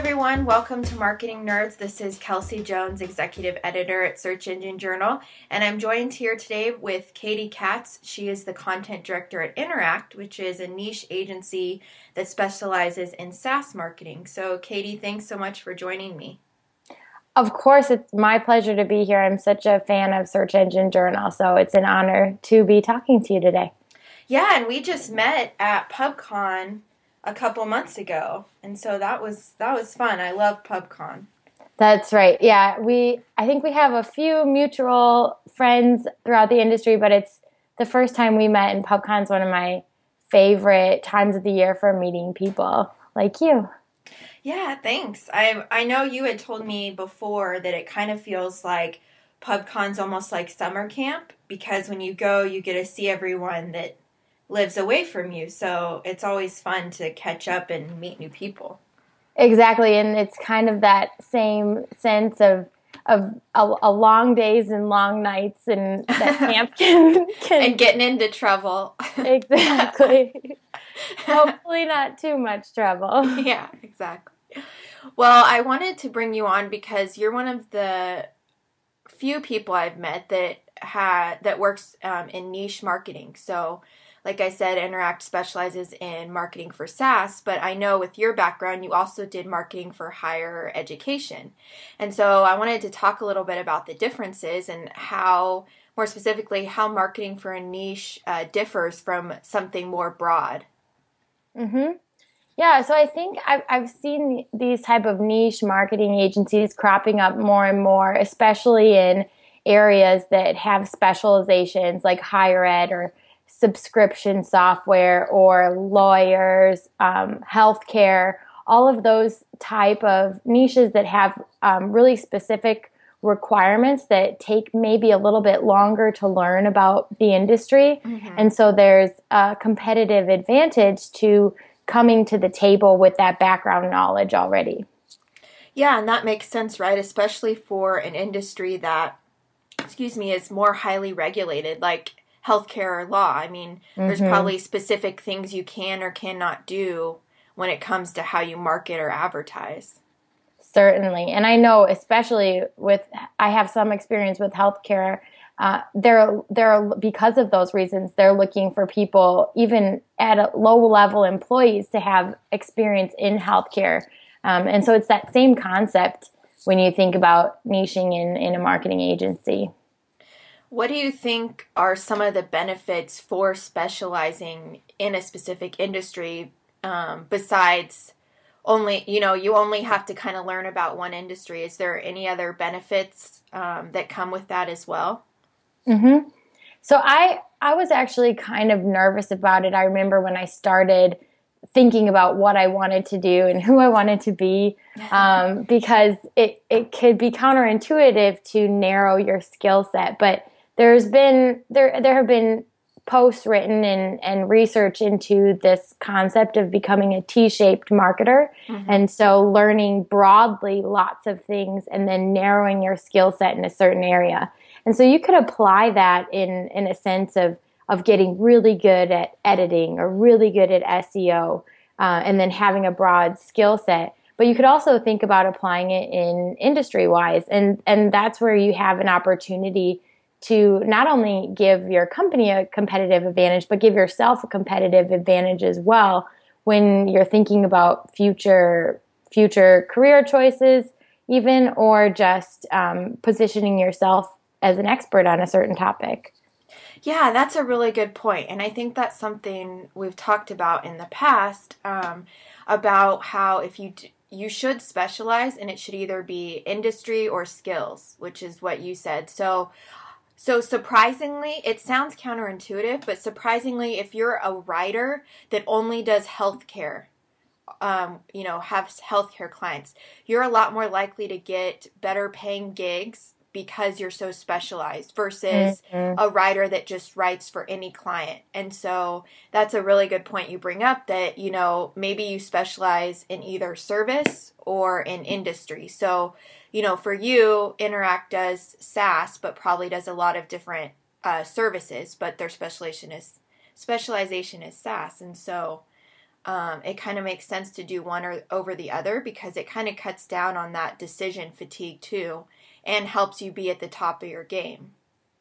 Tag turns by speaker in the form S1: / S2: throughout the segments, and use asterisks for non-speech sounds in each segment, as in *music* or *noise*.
S1: Everyone. Welcome to Marketing Nerds. This is Kelsey Jones, Executive Editor at Search Engine Journal, and I'm joined here today with Katy Katz. She is the Content Director at Inturact, which is a niche agency that specializes in SaaS marketing. So, Katy, thanks so much for joining me.
S2: Of course, it's my pleasure to be here. I'm such a fan of Search Engine Journal, so it's an honor to be talking to you today.
S1: Yeah, and we just met at PubCon a couple months ago, and so that was that was fun. I love PubCon.
S2: That's right. Yeah, we I think we have a few mutual friends throughout the industry, but it's the first time we met, and PubCon is one of my favorite times of the year for meeting people like you.
S1: Yeah, thanks. I I know you had told me before that it kind of feels like PubCon's almost like summer camp because when you go, you get to see everyone that lives away from you. So it's always fun to catch up and meet new people.
S2: Exactly, and it's kind of that same sense of of a, a long days and long nights and that *laughs* camp can, can
S1: and getting into trouble.
S2: exactly. *laughs* Hopefully not too much trouble. *laughs*
S1: Yeah, exactly. Well, I wanted to bring you on because you're one of the few people I've met that had that works um, in niche marketing. So like I said, Inturact specializes in marketing for SaaS, but I know with your background, you also did marketing for higher education. And so I wanted to talk a little bit about the differences and how, more specifically, how marketing for a niche uh, differs from something more broad.
S2: Mm-hmm. Yeah, so I think I've, I've seen these type of niche marketing agencies cropping up more and more, especially in areas that have specializations like higher ed or subscription software or lawyers, um, healthcare, all of those type of niches that have um, really specific requirements that take maybe a little bit longer to learn about the industry. Mm-hmm. And so there's a competitive advantage to coming to the table with that background knowledge already.
S1: Yeah, and that makes sense, right? Especially for an industry that, excuse me, is more highly regulated. Like healthcare or law. I mean, mm-hmm. there's probably specific things you can or cannot do when it comes to how you market or advertise.
S2: Certainly. And I know, especially with, I have some experience with healthcare. Uh, they're, they're, because of those reasons, they're looking for people, even at a low level employees, to have experience in healthcare. Um, and so it's that same concept when you think about niching in, in a marketing agency.
S1: What do you think are some of the benefits for specializing in a specific industry um, besides only, you know, you only have to kind of learn about one industry? Is there any other benefits um, that come with that as well?
S2: Mm-hmm. So I I was actually kind of nervous about it. I remember when I started thinking about what I wanted to do and who I wanted to be, *laughs* um, because it it could be counterintuitive to narrow your skill set, but there's been there there have been posts written and, and research into this concept of becoming a T-shaped marketer. Mm-hmm. And so learning broadly lots of things and then narrowing your skill set in a certain area. And so you could apply that in, in a sense of, of getting really good at editing or really good at SEO uh, and then having a broad skill set. But you could also think about applying it in industry wise. And, and that's where you have an opportunity to not only give your company a competitive advantage, but give yourself a competitive advantage as well when you're thinking about future future career choices, even or just um, positioning yourself as an expert on a certain topic.
S1: Yeah, that's a really good point, and I think that's something we've talked about in the past um, about how if you d- you should specialize, and it should either be industry or skills, which is what you said. So so surprisingly, it sounds counterintuitive, but surprisingly, if you're a writer that only does healthcare, um, you know, have healthcare clients, you're a lot more likely to get better paying gigs because you're so specialized versus mm-hmm. a writer that just writes for any client. And so that's a really good point you bring up that, you know, maybe you specialize in either service or in industry. So, you know, for you, Inturact does SaaS, but probably does a lot of different uh, services, but their specialization is specialization is SaaS. And so um, it kind of makes sense to do one or over the other because it kind of cuts down on that decision fatigue too and helps you be at the top of your game.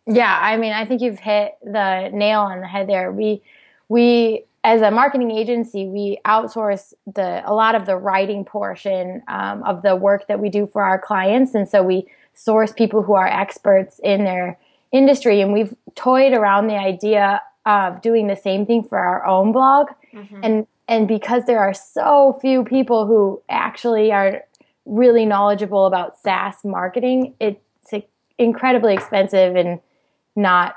S2: Yeah, I mean, I think you've hit the nail on the head there. We we as a marketing agency, we outsource the a lot of the writing portion um, of the work that we do for our clients, and so we source people who are experts in their industry. And we've toyed around the idea of doing the same thing for our own blog, mm-hmm. and and because there are so few people who actually are really knowledgeable about SaaS marketing, it's incredibly expensive and not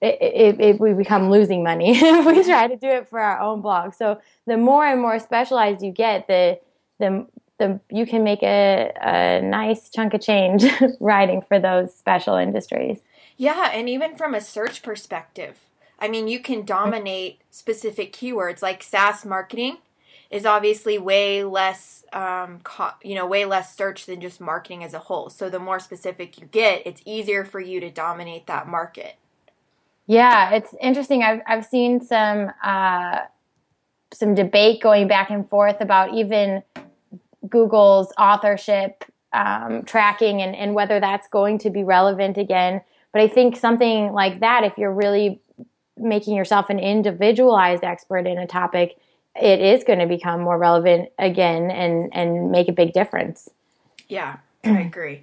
S2: it, it, it, we become losing money *laughs* if we try to do it for our own blog. So the more and more specialized you get, the the the you can make a, a nice chunk of change *laughs* writing for those special industries.
S1: Yeah, and even from a search perspective, I mean, you can mm-hmm. dominate specific keywords like SaaS marketing is obviously way less um, co- you know way less search than just marketing as a whole. So the more specific you get it's easier for you to dominate that market.
S2: Yeah it's interesting. I've, I've seen some uh, some debate going back and forth about even google's authorship um, tracking and, and whether that's going to be relevant again. But i think something like that if you're really making yourself an individualized expert in a topic it is going to become more relevant again and and make a big difference.
S1: Yeah, I *clears throat* agree.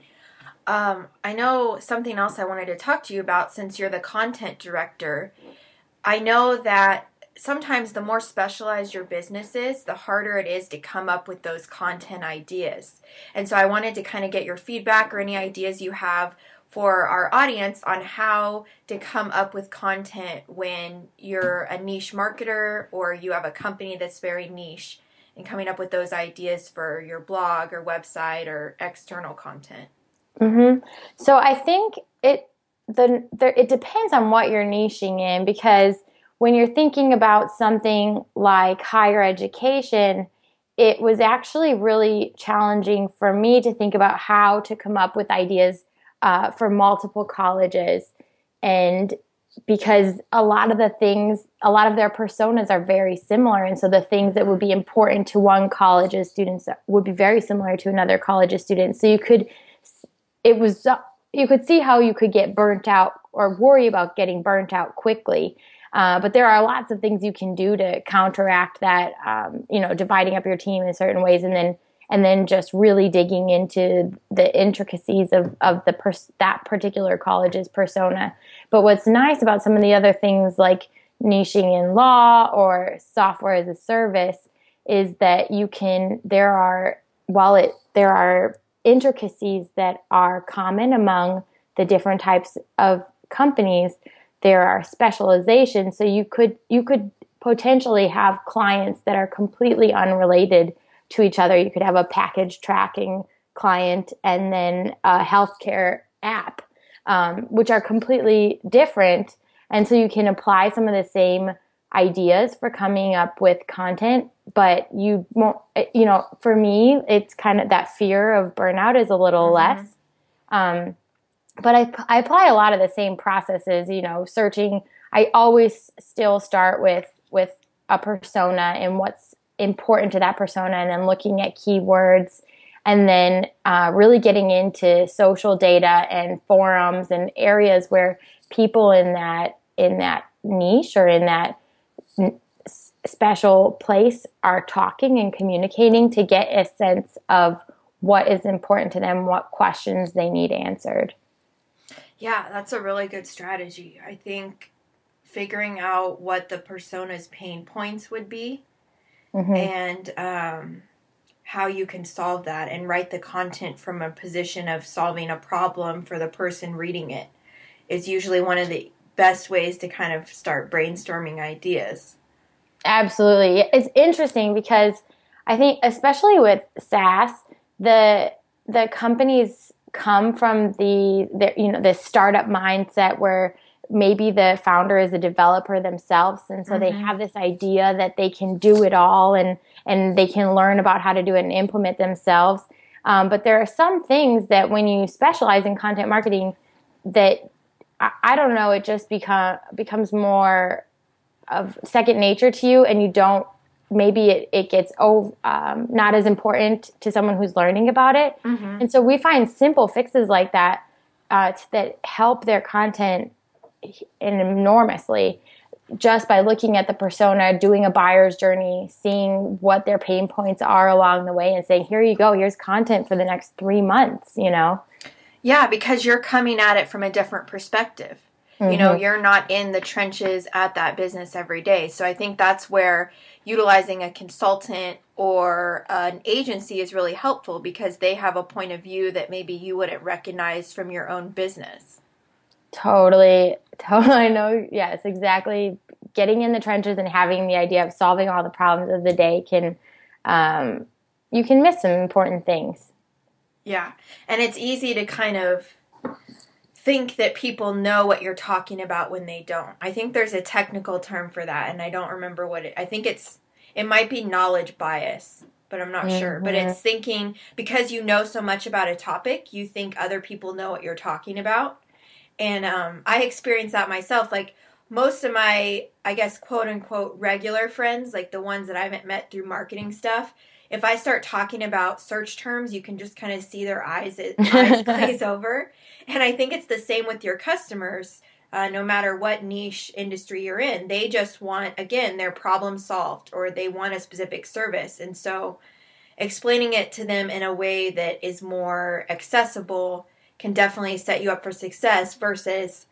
S1: Um, I know something else I wanted to talk to you about since you're the content director. I know that sometimes the more specialized your business is, the harder it is to come up with those content ideas. And so I wanted to kind of get your feedback or any ideas you have for our audience on how to come up with content when you're a niche marketer or you have a company that's very niche and coming up with those ideas for your blog or website or external content.
S2: Mm-hmm. So I think it the there, it depends on what you're niching in because when you're thinking about something like higher education, it was actually really challenging for me to think about how to come up with ideas uh, for multiple colleges. And because a lot of the things, a lot of their personas are very similar. And so the things that would be important to one college's students would be very similar to another college's students. So you could, it was, you could see how you could get burnt out or worry about getting burnt out quickly. Uh, but there are lots of things you can do to counteract that, um, you know, dividing up your team in certain ways and then and then just really digging into the intricacies of, of the pers- that particular college's persona. But what's nice about some of the other things like niching in law or software as a service is that you can there are while it there are intricacies that are common among the different types of companies there are specializations so you could you could potentially have clients that are completely unrelated to each other. You could have a package tracking client and then a healthcare app, um, which are completely different. And so you can apply some of the same ideas for coming up with content, but you won't, you know, for me, it's kind of that fear of burnout is a little mm-hmm. less. Um, but I, I apply a lot of the same processes, you know, searching. I always still start with, with a persona and what's important to that persona and then looking at keywords and then uh, really getting into social data and forums and areas where people in that in that niche or in that n- special place are talking and communicating to get a sense of what is important to them what questions they need answered
S1: yeah that's a really good strategy i think figuring out what the persona's pain points would be mm-hmm. and um, how you can solve that and write the content from a position of solving a problem for the person reading it is usually one of the best ways to kind of start brainstorming ideas.
S2: Absolutely. It's interesting because I think especially with SaaS, the the companies come from the, the you know the startup mindset where maybe the founder is a developer themselves and so mm-hmm. they have this idea that they can do it all and and they can learn about how to do it and implement themselves um, but there are some things that when you specialize in content marketing that I, I don't know it just become becomes more of second nature to you and you don't maybe it, it gets oh, um, not as important to someone who's learning about it mm-hmm. and so we find simple fixes like that uh, that help their content enormously just by looking at the persona, doing a buyer's journey, seeing what their pain points are along the way, and saying, here you go, here's content for the next three months, you know?
S1: Yeah, because you're coming at it from a different perspective. Mm-hmm. You know, mm-hmm. you're not in the trenches at that business every day. So I think that's where utilizing a consultant or an agency is really helpful because they have a point of view that maybe you wouldn't recognize from your own business.
S2: Totally, *laughs* totally. I know. Yes, exactly. Getting in the trenches and having the idea of solving all the problems of the day can, um, you can miss some important things.
S1: Yeah, and it's easy to kind of think that people know what you're talking about when they don't. I think there's a technical term for that, and I don't remember what it. I think it's it might be knowledge bias, but I'm not mm-hmm. sure. But it's thinking because you know so much about a topic, you think other people know what you're talking about and um, I experienced that myself. Like most of my, I guess, quote unquote, regular friends, like the ones that I haven't met through marketing stuff, if I start talking about search terms, you can just kind of see their eyes, it, *laughs* eyes glaze over. And I think it's the same with your customers. Uh, no matter what niche industry you're in, they just want, again, their problem solved or they want a specific service. And so explaining it to them in a way that is more accessible can definitely set you up for success versus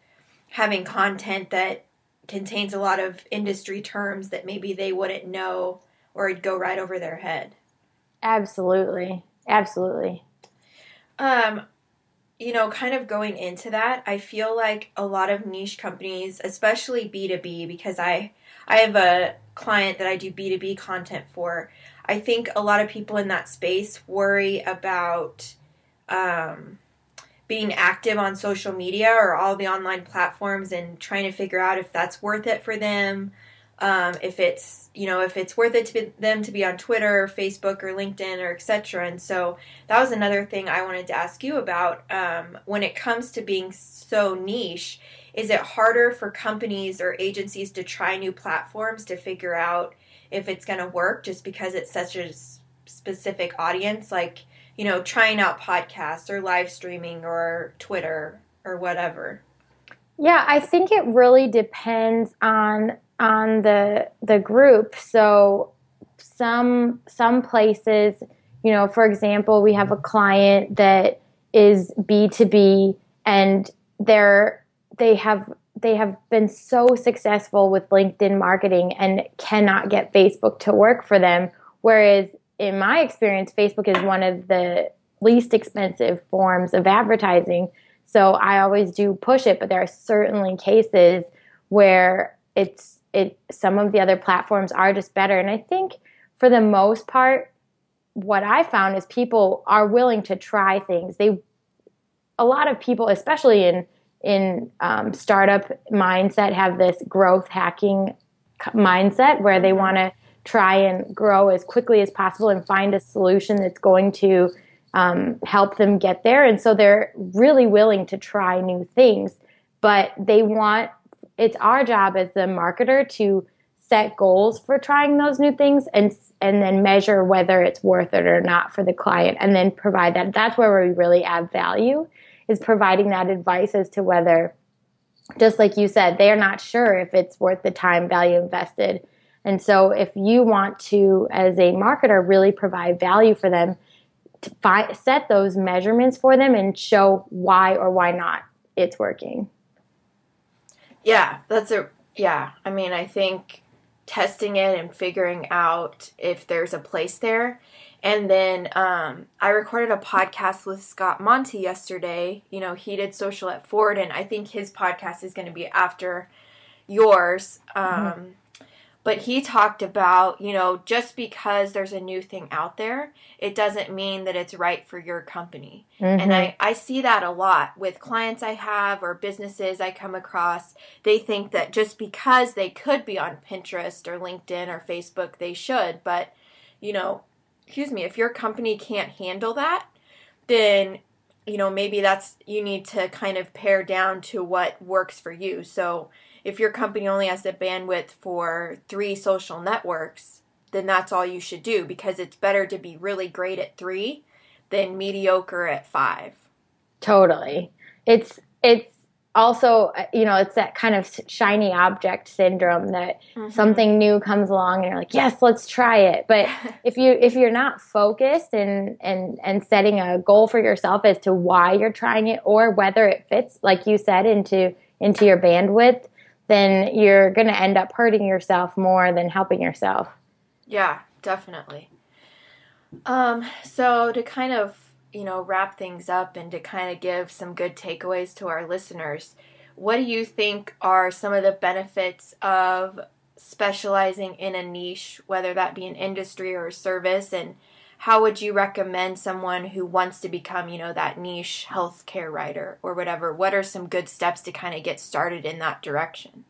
S1: having content that contains a lot of industry terms that maybe they wouldn't know or it'd go right over their head.
S2: Absolutely. Absolutely.
S1: Um you know, kind of going into that, I feel like a lot of niche companies, especially B2B because I I have a client that I do B2B content for. I think a lot of people in that space worry about um being active on social media or all the online platforms and trying to figure out if that's worth it for them um, if it's you know if it's worth it to them to be on twitter or facebook or linkedin or etc and so that was another thing i wanted to ask you about um, when it comes to being so niche is it harder for companies or agencies to try new platforms to figure out if it's going to work just because it's such a specific audience like you know, trying out podcasts or live streaming or Twitter or whatever?
S2: Yeah, I think it really depends on on the the group. So some some places, you know, for example, we have a client that is B2B and they're they have they have been so successful with LinkedIn marketing and cannot get Facebook to work for them whereas in my experience, Facebook is one of the least expensive forms of advertising. So I always do push it, but there are certainly cases where it's it some of the other platforms are just better. And I think for the most part, what I found is people are willing to try things. They a lot of people, especially in in um, startup mindset, have this growth hacking mindset where they want to try and grow as quickly as possible and find a solution that's going to um, help them get there. And so they're really willing to try new things, but they want it's our job as the marketer to set goals for trying those new things and and then measure whether it's worth it or not for the client and then provide that that's where we really add value is providing that advice as to whether just like you said they are not sure if it's worth the time value invested and so if you want to, as a marketer, really provide value for them, to fi- set those measurements for them and show why or why not it's working.
S1: Yeah, that's a, yeah. I mean, I think testing it and figuring out if there's a place there. And then um, I recorded a podcast with Scott Monty yesterday. You know, he did social at Ford, and I think his podcast is going to be after yours. Um, mm-hmm but he talked about, you know, just because there's a new thing out there, it doesn't mean that it's right for your company.
S2: Mm-hmm.
S1: And I, I see that a lot with clients I have or businesses I come across. They think that just because they could be on Pinterest or LinkedIn or Facebook, they should. But, you know, excuse me, if your company can't handle that, then you know maybe that's you need to kind of pare down to what works for you so if your company only has the bandwidth for three social networks, then that's all you should do because it's better to be really great at three than mediocre at five.
S2: Totally. It's it's also you know it's that kind of shiny object syndrome that mm-hmm. something new comes along and you're like yes let's try it but *laughs* if you if you're not focused and and and setting a goal for yourself as to why you're trying it or whether it fits like you said into into your bandwidth then you're going to end up hurting yourself more than helping yourself.
S1: Yeah, definitely. Um, so to kind of, you know, wrap things up and to kind of give some good takeaways to our listeners, what do you think are some of the benefits of specializing in a niche, whether that be an industry or a service, and how would you recommend someone who wants to become, you know, that niche healthcare writer or whatever? What are some good steps to kind of get started in that direction?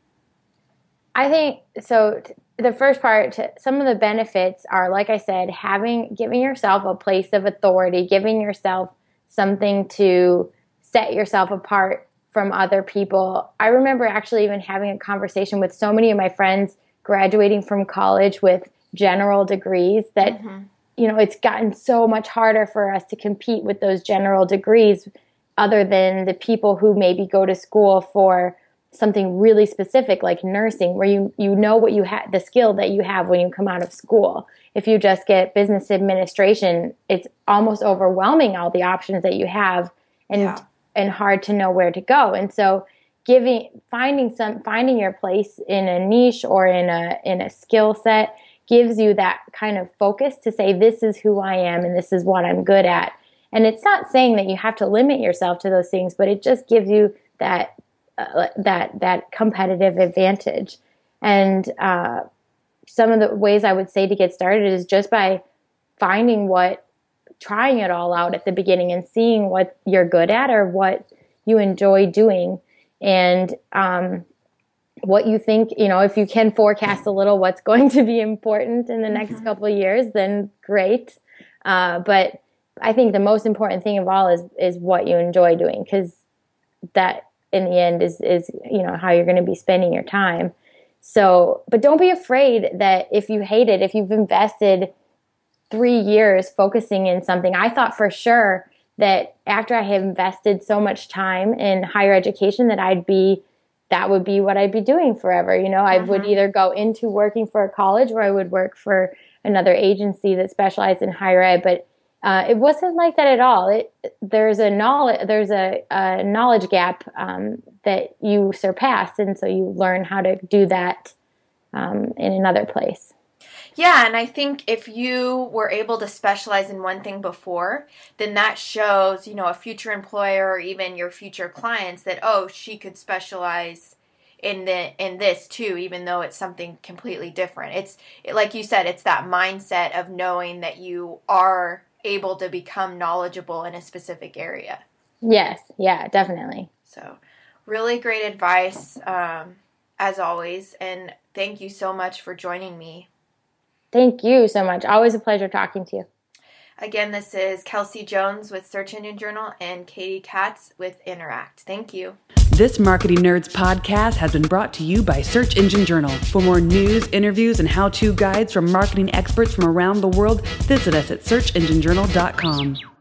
S2: I think so. The first part, some of the benefits are, like I said, having giving yourself a place of authority, giving yourself something to set yourself apart from other people. I remember actually even having a conversation with so many of my friends graduating from college with general degrees that mm-hmm you know, it's gotten so much harder for us to compete with those general degrees other than the people who maybe go to school for something really specific like nursing where you you know what you have the skill that you have when you come out of school if you just get business administration it's almost overwhelming all the options that you have and yeah. and hard to know where to go and so giving finding some finding your place in a niche or in a in a skill set gives you that kind of focus to say, this is who I am and this is what I'm good at. And it's not saying that you have to limit yourself to those things, but it just gives you that uh, that that competitive advantage. And uh, some of the ways I would say to get started is just by finding what, trying it all out at the beginning and seeing what you're good at or what you enjoy doing. And um, what you think, you know, if you can forecast a little what's *laughs* going to be important in the next mm-hmm. couple of years, then great. Uh, but I think the most important thing of all is is what you enjoy doing because that in the end is is you know how you're going to be spending your time. So, but don't be afraid that if you hate it, if you've invested three years focusing in something, I thought for sure that after I had invested so much time in higher education that I'd be that would be what I'd be doing forever. You know, I uh-huh. would either go into working for a college or I would work for another agency that specialized in higher ed. But uh, it wasn't like that at all. It, there's a knowledge there's a, a knowledge gap um, that you surpass, and so you learn how to do that um, in another place.
S1: Yeah, and I think if you were able to specialize in one thing before, then that shows, you know, a future employer or even your future clients that oh, she could specialize in the in this too even though it's something completely different. It's like you said, it's that mindset of knowing that you are able to become knowledgeable in a specific area.
S2: Yes, yeah, definitely.
S1: So, really great advice um, as always and thank you so much for joining me
S2: Thank you so much. Always a pleasure talking to you.
S1: Again, this is Kelsey Jones with Search Engine Journal and Katy Katz with Inturact. Thank you.
S3: This Marketing Nerds podcast has been brought to you by Search Engine Journal. For more news, interviews, and how to guides from marketing experts from around the world, visit us at searchenginejournal.com.